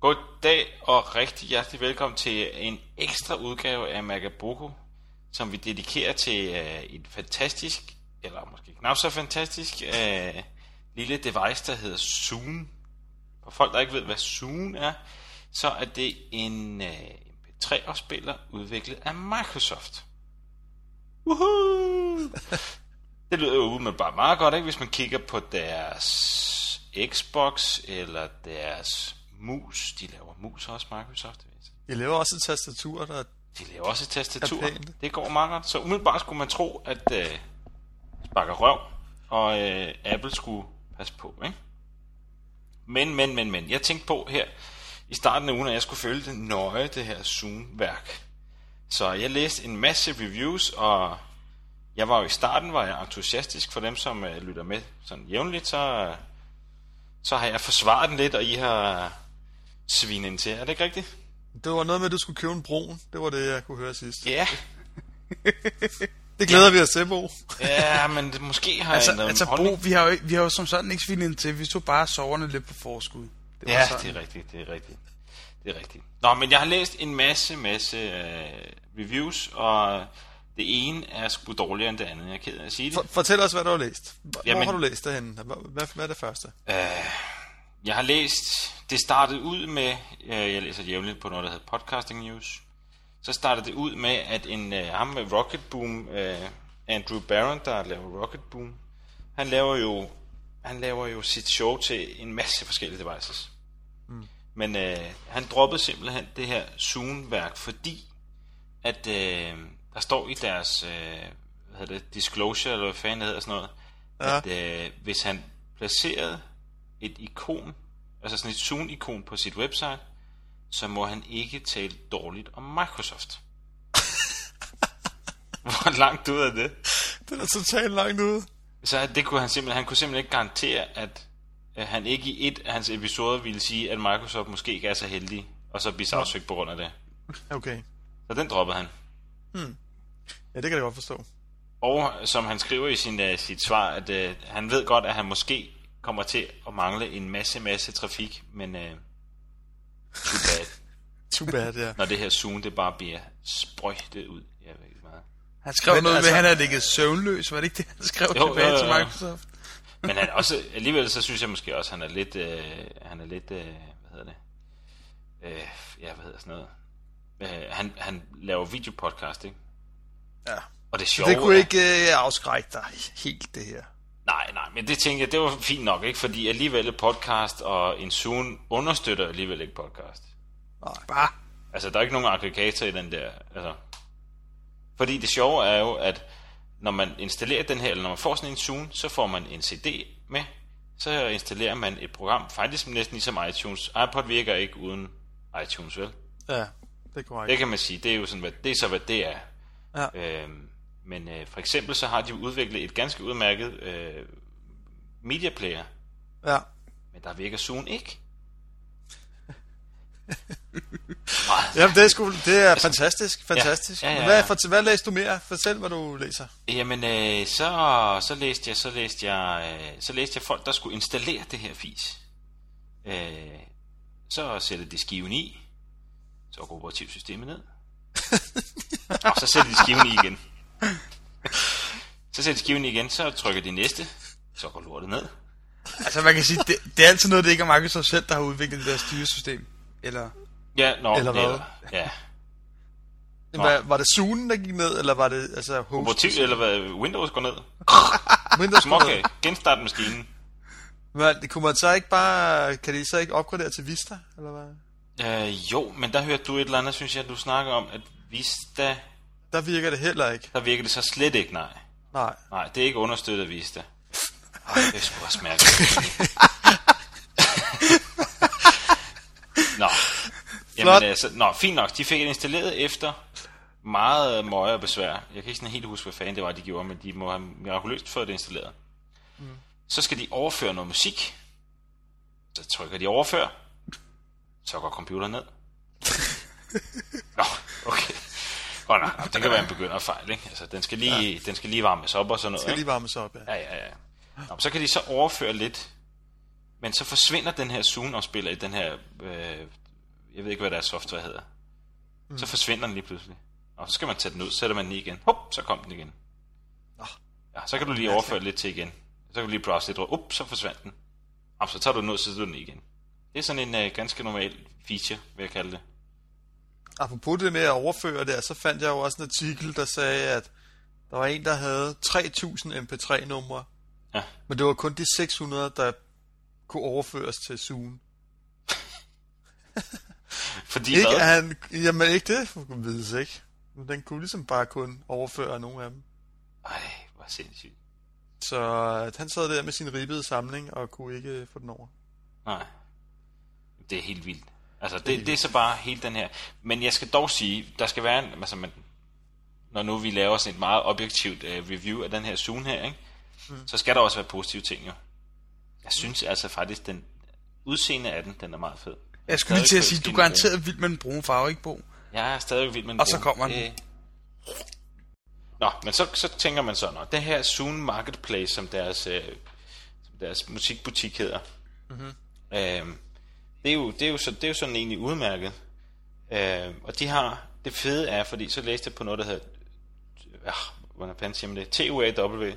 Goddag og rigtig hjertelig velkommen til en ekstra udgave af Magaboko, som vi dedikerer til uh, et fantastisk, eller måske knap så fantastisk, uh, lille device, der hedder Zoom. For folk, der ikke ved, hvad Zoom er, så er det en uh, MP3-afspiller udviklet af Microsoft. Woohoo! Det lyder jo bare meget godt, ikke? hvis man kigger på deres Xbox eller deres mus. De laver mus også, Microsoft. Jeg laver også et tastatur, der De laver også et tastatur. Det går meget godt. Så umiddelbart skulle man tro, at øh, sparker røv, og øh, Apple skulle passe på, ikke? Men, men, men, men. Jeg tænkte på her i starten af ugen, at jeg skulle følge det nøje, det her Zoom-værk. Så jeg læste en masse reviews, og jeg var jo i starten, var jeg entusiastisk for dem, som øh, lytter med sådan jævnligt, så, øh, så har jeg forsvaret den lidt, og I har svinet ind til. Er det ikke rigtigt? Det var noget med, at du skulle købe en brun. Det var det, jeg kunne høre sidst. Ja. Det glæder vi os til, Bo. Ja, men det, måske har Altså, jeg ændret altså min Bo, holdning. vi har, jo, vi har jo som sådan ikke svinet ind til. Vi tog bare soverne lidt på forskud. Det var Ja, sådan. det er rigtigt, det er rigtigt. Det er rigtigt. Nå, men jeg har læst en masse, masse øh, reviews, og det ene er sgu dårligere end det andet. Jeg er ked af at sige det. For, fortæl os, hvad du har læst. Hvor Jamen- har du læst det henne? Hvad, hvad, er det første? Jeg har læst, det startede ud med, øh, jeg læser jævnligt på noget, der hedder Podcasting News. Så startede det ud med, at en øh, ham med Rocket Boom, øh, Andrew Barron, der laver Rocket Boom, han laver jo, han laver jo sit show til en masse forskellige devices. Mm. Men øh, han droppede simpelthen det her Zoom-værk, fordi at øh, der står i deres øh, hvad hedder det, disclosure, eller hvad fanden hedder sådan noget, Ja. at øh, hvis han placerede et ikon, altså sådan et Zoom-ikon på sit website, så må han ikke tale dårligt om Microsoft. Hvor langt ud af det? Det er totalt langt ude. Så det kunne han simpelthen, han kunne simpelthen ikke garantere, at han ikke i et af hans episoder ville sige, at Microsoft måske ikke er så heldig, og så blive sagsøgt på grund af det. Okay. Så den droppede han. Ja, det kan jeg godt forstå. Og som han skriver i sin, uh, sit svar, at uh, han ved godt, at han måske kommer til at mangle en masse, masse trafik, men uh, too bad, Too bad, ja. når det her Zoom, det bare bliver sprøjtet ud. Jeg ved ikke meget. Han skrev Men noget altså- med, at han havde ligget søvnløs. Var det ikke det, han skrev Jo, tilbage jo, jo, til jo. Microsoft? Men han også, alligevel så synes jeg måske også, han er lidt, uh, han er lidt, uh, hvad hedder det, uh, ja, hvad hedder sådan noget, uh, han, han laver videopodcast, ikke? ja. Og det sjove Det kunne er- ikke øh, afskrække dig helt, det her. Nej, nej, men det tænker jeg, det var fint nok, ikke? Fordi alligevel et podcast og en Zoom understøtter alligevel ikke podcast. Bare. Altså, der er ikke nogen aggregator i den der, altså. Fordi det sjove er jo, at når man installerer den her, eller når man får sådan en Zoom, så får man en CD med, så installerer man et program, faktisk næsten ligesom iTunes. iPod virker ikke uden iTunes, vel? Ja, det er korrekt. Det kan man sige, det er jo sådan, hvad, det er så, hvad det er. Ja. Øhm, men øh, for eksempel så har de udviklet et ganske udmærket øh, media player, Ja. men der virker Zoom ikke. Jamen, det er, sgu, det er fantastisk, fantastisk. Ja, ja, ja, Hvad, ja. for, hvad læste du mere? Fortæl, hvad du læser. Jamen, øh, så, så læste jeg, så læste jeg, øh, så læste jeg folk, der skulle installere det her fis. Øh, så sætter de skiven i, så går operativsystemet ned, og så sætter de skiven i igen. Så sætter de skiven igen, så trykker de næste, så går lortet ned. Altså, man kan sige, det, det er altid noget, det ikke er Microsoft selv, der har udviklet det der styresystem. Eller... Ja, nå, Eller hvad? Eller, ja. Nå. Hvad, var det Zoom, der gik ned, eller var det altså host? Operativ, eller hvad, Windows går ned. Windows går ned. genstart maskinen. Det kunne man så ikke bare, kan de så ikke opgradere til Vista, eller hvad? Øh, jo, men der hørte du et eller andet, synes jeg, du snakker om, at Vista, Der virker det heller ikke. der virker det så slet ikke, nej. Nej. Nej, det er ikke understøttet af Vista. Ej, det er sgu også mærkeligt. Nå. Flot. Jamen, altså, nå, fint nok. De fik det installeret efter meget møje og besvær. Jeg kan ikke sådan helt huske, hvad fanden det var, de gjorde, men de må have mirakuløst fået det installeret. Mm. Så skal de overføre noget musik Så trykker de overfør. Så går computeren ned. Nå, okay. Godt nok, det kan være en begynderfejl, ikke? Altså, den skal lige, ja. den skal lige varmes op og sådan noget, Skal ikke? lige varmes op, ja. Ja, ja, ja. Nå, så kan de så overføre lidt, men så forsvinder den her Zoom-afspiller i den her, øh, jeg ved ikke, hvad deres software hedder. Mm. Så forsvinder den lige pludselig. Og så skal man tage den ud, sætter man den i igen. Hop, så kom den igen. Nå. Ja, så kan du lige overføre lidt til igen. Så kan du lige browse lidt. Up, så forsvandt den. Og så tager du den ud, så sætter du den i igen. Det er sådan en øh, ganske normal feature, vil jeg kalde det. Apropos det med at overføre der, så fandt jeg jo også en artikel, der sagde, at der var en, der havde 3000 MP3-numre, Ja. men det var kun de 600, der kunne overføres til Zoom. Fordi Ikke hvad? han, jamen ikke det, vides ikke. Men den kunne ligesom bare kun overføre nogle af dem. Ej, hvor sindssygt. Så at han sad der med sin ribbede samling og kunne ikke få den over. Nej. Det er helt vildt. Altså, det, det er så bare helt den her. Men jeg skal dog sige, der skal være en, altså, man, når nu vi laver sådan et meget objektivt uh, review af den her Zoom her, ikke? Mm. så skal der også være positive ting jo. Jeg synes altså faktisk, den udseende af den, den er meget fed. Jeg skulle lige til at sige, du er garanteret vild med den brune farve, ikke Bo? Jeg er stadig vild med den Og så brune. kommer den. Det- Nå, men så, så tænker man så, når det her Zoom Marketplace, som deres, øh, som deres musikbutik hedder, mm-hmm. øh, det, er jo, det, er jo så, det er jo sådan egentlig udmærket. Øh, og de har, det fede er, fordi så læste jeg på noget, der hedder, øh, hvordan fanden siger man det, TUAW,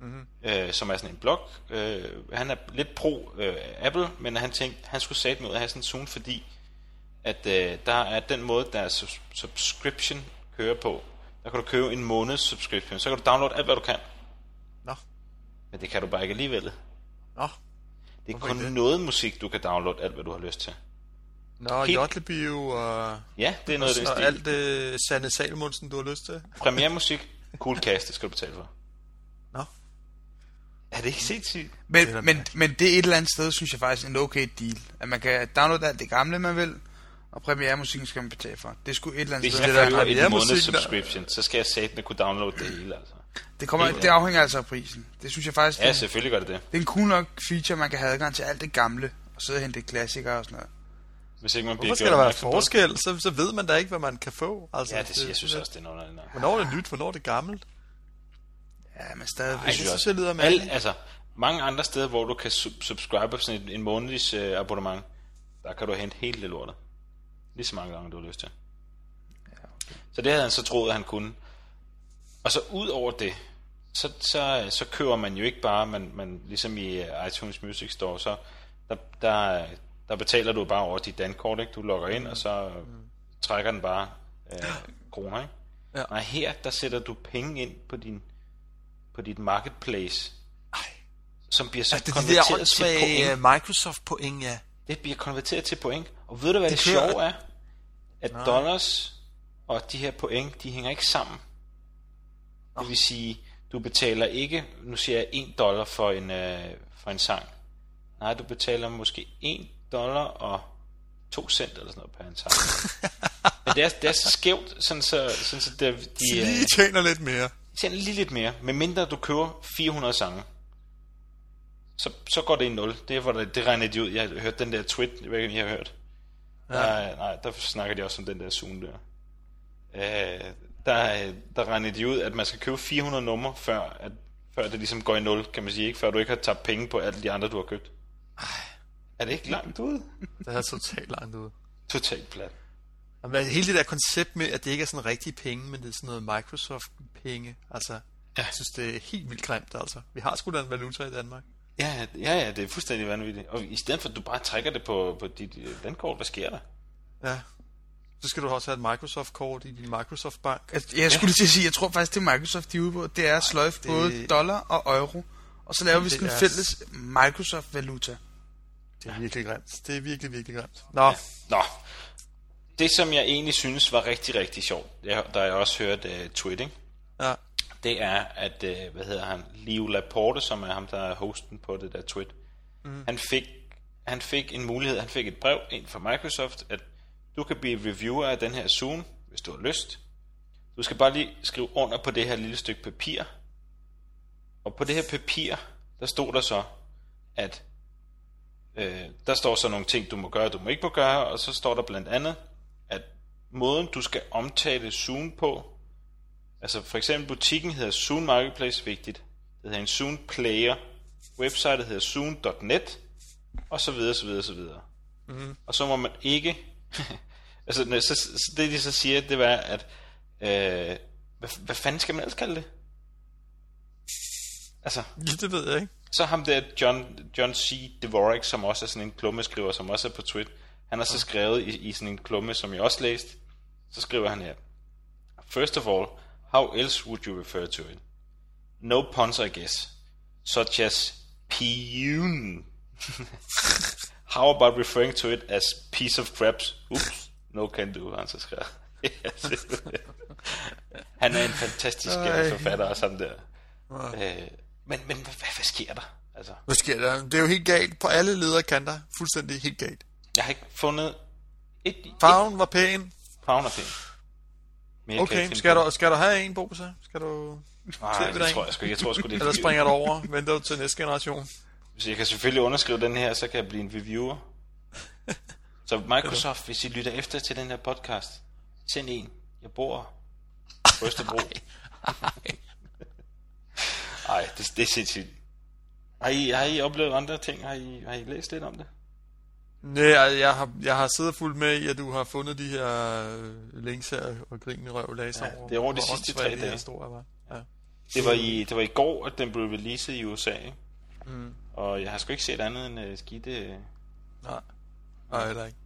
mm-hmm. øh, som er sådan en blog. Øh, han er lidt pro øh, Apple, men han tænkte, han skulle sætte med ud at have sådan en Zoom, fordi at øh, der er den måde, der sus- subscription kører på. Der kan du købe en måneds subscription, så kan du downloade alt, hvad du kan. Nå, Men det kan du bare ikke alligevel. Det nå, er Hvorfor kun det? noget musik, du kan downloade alt, hvad du har lyst til. nå, Helt- Jotlebio og, Ja, det er noget af den og stil. alt det Sande Salmonsen, du har lyst til. Premiere musik, cool cast, det skal du betale for. Nå, Er det ikke sindssygt? Men, Det men, men det er et eller andet sted, synes jeg faktisk, en okay deal. At man kan downloade alt det gamle, man vil, og premieremusikken skal man betale for. Det er sgu et eller andet Hvis sted. jeg det der køber et måneds der- subscription, så skal jeg satme kunne downloade det hele, altså. Det, kommer, Helt det afhænger altså af prisen. Det synes jeg faktisk, Ja, det, selvfølgelig gør det det. det er en cool nok feature, man kan have adgang til alt det gamle, og sidde og hente klassikere og sådan noget. Hvis ikke man bliver hvorfor skal gjort der være på det. forskel? Så, så ved man da ikke, hvad man kan få. Altså, Ja, det, jeg synes også, det er noget, er Hvornår er det nyt, hvornår er det gammelt? Ja, men stadigvæk. jeg synes, det lyder Al, mærkeligt. altså, mange andre steder, hvor du kan sub- subscribe på sådan en, en månedlig øh, abonnement, der kan du hente helt det lortet. Lige så mange gange, du har lyst til. Så det havde han så troet, at han kunne. Og så ud over det, så, så, så køber man jo ikke bare, man, man, ligesom i øh, iTunes Music Store, så der, der, der betaler du bare over dit dankort, ikke? Du logger ind, og så trækker den bare øh, kroner, ikke? Ja. Nej, her, der sætter du penge ind på din på dit marketplace, Ej. som bliver så Altså, det er de der konverteret til point. Microsoft point, ja. Det bliver konverteret til point. Og ved du, hvad det, Det det kører- sjove er? At Nej. dollars og de her point, de hænger ikke sammen. Det vil sige, du betaler ikke, nu siger jeg 1 dollar for en, øh, for en sang. Nej, du betaler måske 1 dollar og 2 cent eller sådan noget per en sang. Men det er, det er så skævt, sådan så, sådan så det, De de, lige øh, tjener lidt mere. tjener lige lidt mere. Men mindre du køber 400 sange, så, så går det i 0. Det, er, hvor det, det regner de ud. Jeg har hørt den der tweet, jeg ved ikke, I har hørt. Ja. Der, nej, der snakker de også om den der Zoom der. Øh, der, der regner de ud, at man skal købe 400 numre, før, at, før det ligesom går i 0, kan man sige. Ikke? Før du ikke har tabt penge på alle de andre, du har købt. Er det ikke langt ud? Det er totalt langt ude. Totalt plat. Og men hele det der koncept med, at det ikke er sådan rigtige penge, men det er sådan noget Microsoft-penge. Altså, ja. jeg synes, det er helt vildt grimt, altså. Vi har sgu da en valuta i Danmark. Ja, ja, ja, det er fuldstændig vanvittigt. Og i stedet for, at du bare trækker det på, på dit øh, landkort, hvad sker der? Ja. Så skal du også have et Microsoft-kort i din Microsoft-bank. Altså, jeg skulle lige til at sige, jeg tror faktisk, det er Microsoft, de er ude på. Det er at sløjfe det- både dollar og euro. Og så laver vi sådan en er- fælles Microsoft-valuta. Det er virkelig grimt. Det er virkelig, virkelig grimt. Nå, Nå, det som jeg egentlig synes var rigtig, rigtig sjovt, jeg, der jeg også hørt uh, tweet, ikke? ja. det er, at, uh, hvad hedder han, Leo Laporte, som er ham, der er hosten på det der tweet, mm. han, fik, han fik en mulighed, han fik et brev ind fra Microsoft, at du kan blive reviewer af den her Zoom, hvis du har lyst. Du skal bare lige skrive under på det her lille stykke papir. Og på det her papir, der stod der så, at Øh, der står så nogle ting, du må gøre, du må ikke må gøre, og så står der blandt andet, at måden, du skal omtale Zoom på, altså for eksempel butikken hedder Zoom Marketplace, vigtigt. Det hedder en Zoom Player. Websitet hedder zoom.net, og så videre, så videre, så videre. Mm. Og så må man ikke, altså så, så det de så siger, det var, at, øh, hvad, hvad fanden skal man ellers kalde det? Altså, Ja, det ved jeg ikke. så ham der John, John C. Dvorak, som også er sådan en klummeskriver, som også er på Twitter, han har så skrevet i, i sådan en klumme, som jeg også læste, så skriver han her, First of all, how else would you refer to it? No puns, I guess, such as pune. how about referring to it as piece of crabs? Oops, no can do, han så skrevet. han er en fantastisk Ej. øh, forfatter og sådan der. Øh, men, men hvad, hvad sker der? Altså, Hvad sker der? Det er jo helt galt på alle lederkanter. Fuldstændig helt galt. jeg har ikke fundet et, et Farven var pæn. farven er pæn. Kan Okay, skal du, skal du have en, Bo, så? Skal du... Nej, det tror jeg sgu ikke. Jeg tror sgu, det er Eller springer du over? Venter du til næste generation? Hvis jeg kan selvfølgelig underskrive den her, så kan jeg blive en reviewer. Så Microsoft, hvis I lytter efter til den her podcast, send en. Jeg bor på Østerbro. Ej, det, det er sindssygt. Har I, har I oplevet andre ting? Har I, har I læst lidt om det? Nej, jeg, har, jeg har siddet fuldt med i, at du har fundet de her øh, links her og grin med røv læser Ja, det er over de sidste tre dage. Store var. Ja. Det var, i, det var i går, at den blev releaset i USA. Ikke? Mm. Og jeg har sgu ikke set andet end uh, skidte... Nej, nej, heller ikke.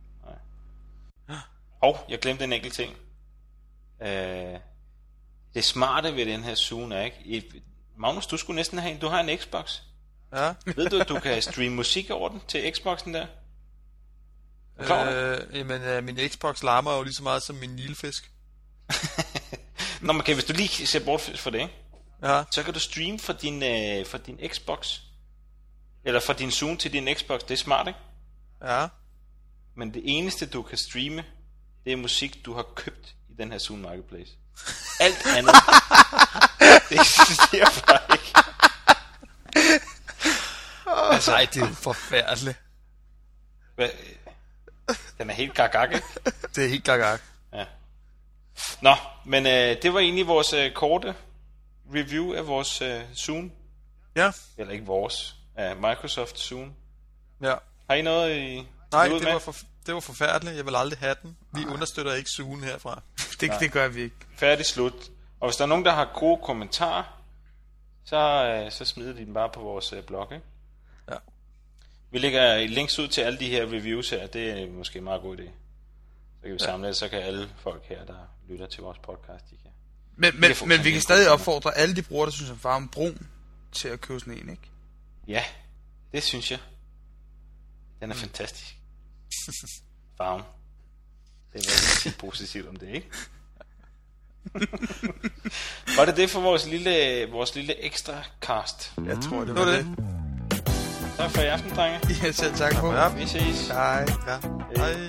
Og jeg glemte en enkelt ting. Uh, det smarte ved den her Zoom er ikke... I, Magnus, du skulle næsten have en... Du har en Xbox. Ja. Ved du, at du kan streame musik over den til Xboxen der? Er? Øh, jamen, øh, min Xbox larmer jo lige så meget som min nilfisk. Nå, men okay, hvis du lige ser bort for det, ikke? Ja, så kan du streame fra din, øh, fra din Xbox. Eller fra din Zoom til din Xbox. Det er smart, ikke? ja. Men det eneste, du kan streame, det er musik, du har købt i den her Zoom Marketplace. Alt andet, det eksisterer bare ikke. Altså, Ej, det er forfærdeligt. Hvad? Den er helt gag ikke? Det er helt gagag. Ja. Nå, men øh, det var egentlig vores øh, korte review af vores øh, Zoom. Ja, Eller ikke vores, af Microsoft Zoom. ja. Har I noget i Nej, det var, for, det var forfærdeligt. Jeg vil aldrig have den. Vi understøtter ikke sugen herfra. Det, det gør vi ikke. Færdig slut. Og hvis der er nogen, der har gode kommentarer, så, øh, så smider de dem bare på vores øh, blog, ikke? Ja. Vi lægger links ud til alle de her reviews her. Det er måske en meget god idé. Så kan vi samle det, så kan alle folk her, der lytter til vores podcast, de kan. Men, men, kan men vi kan stadig opfordre alle de brugere, der synes, at farven brun, til at købe sådan en, ikke? Ja, det synes jeg. Den er fantastisk. Farven. Det er sige positivt om det, ikke? var det det for vores lille, vores lille ekstra cast? Jeg tror, det Det var det. det. Tak for i aften, drenge. Ja, selv tak på. Ja. Vi ses. Hej. Ja. Hej.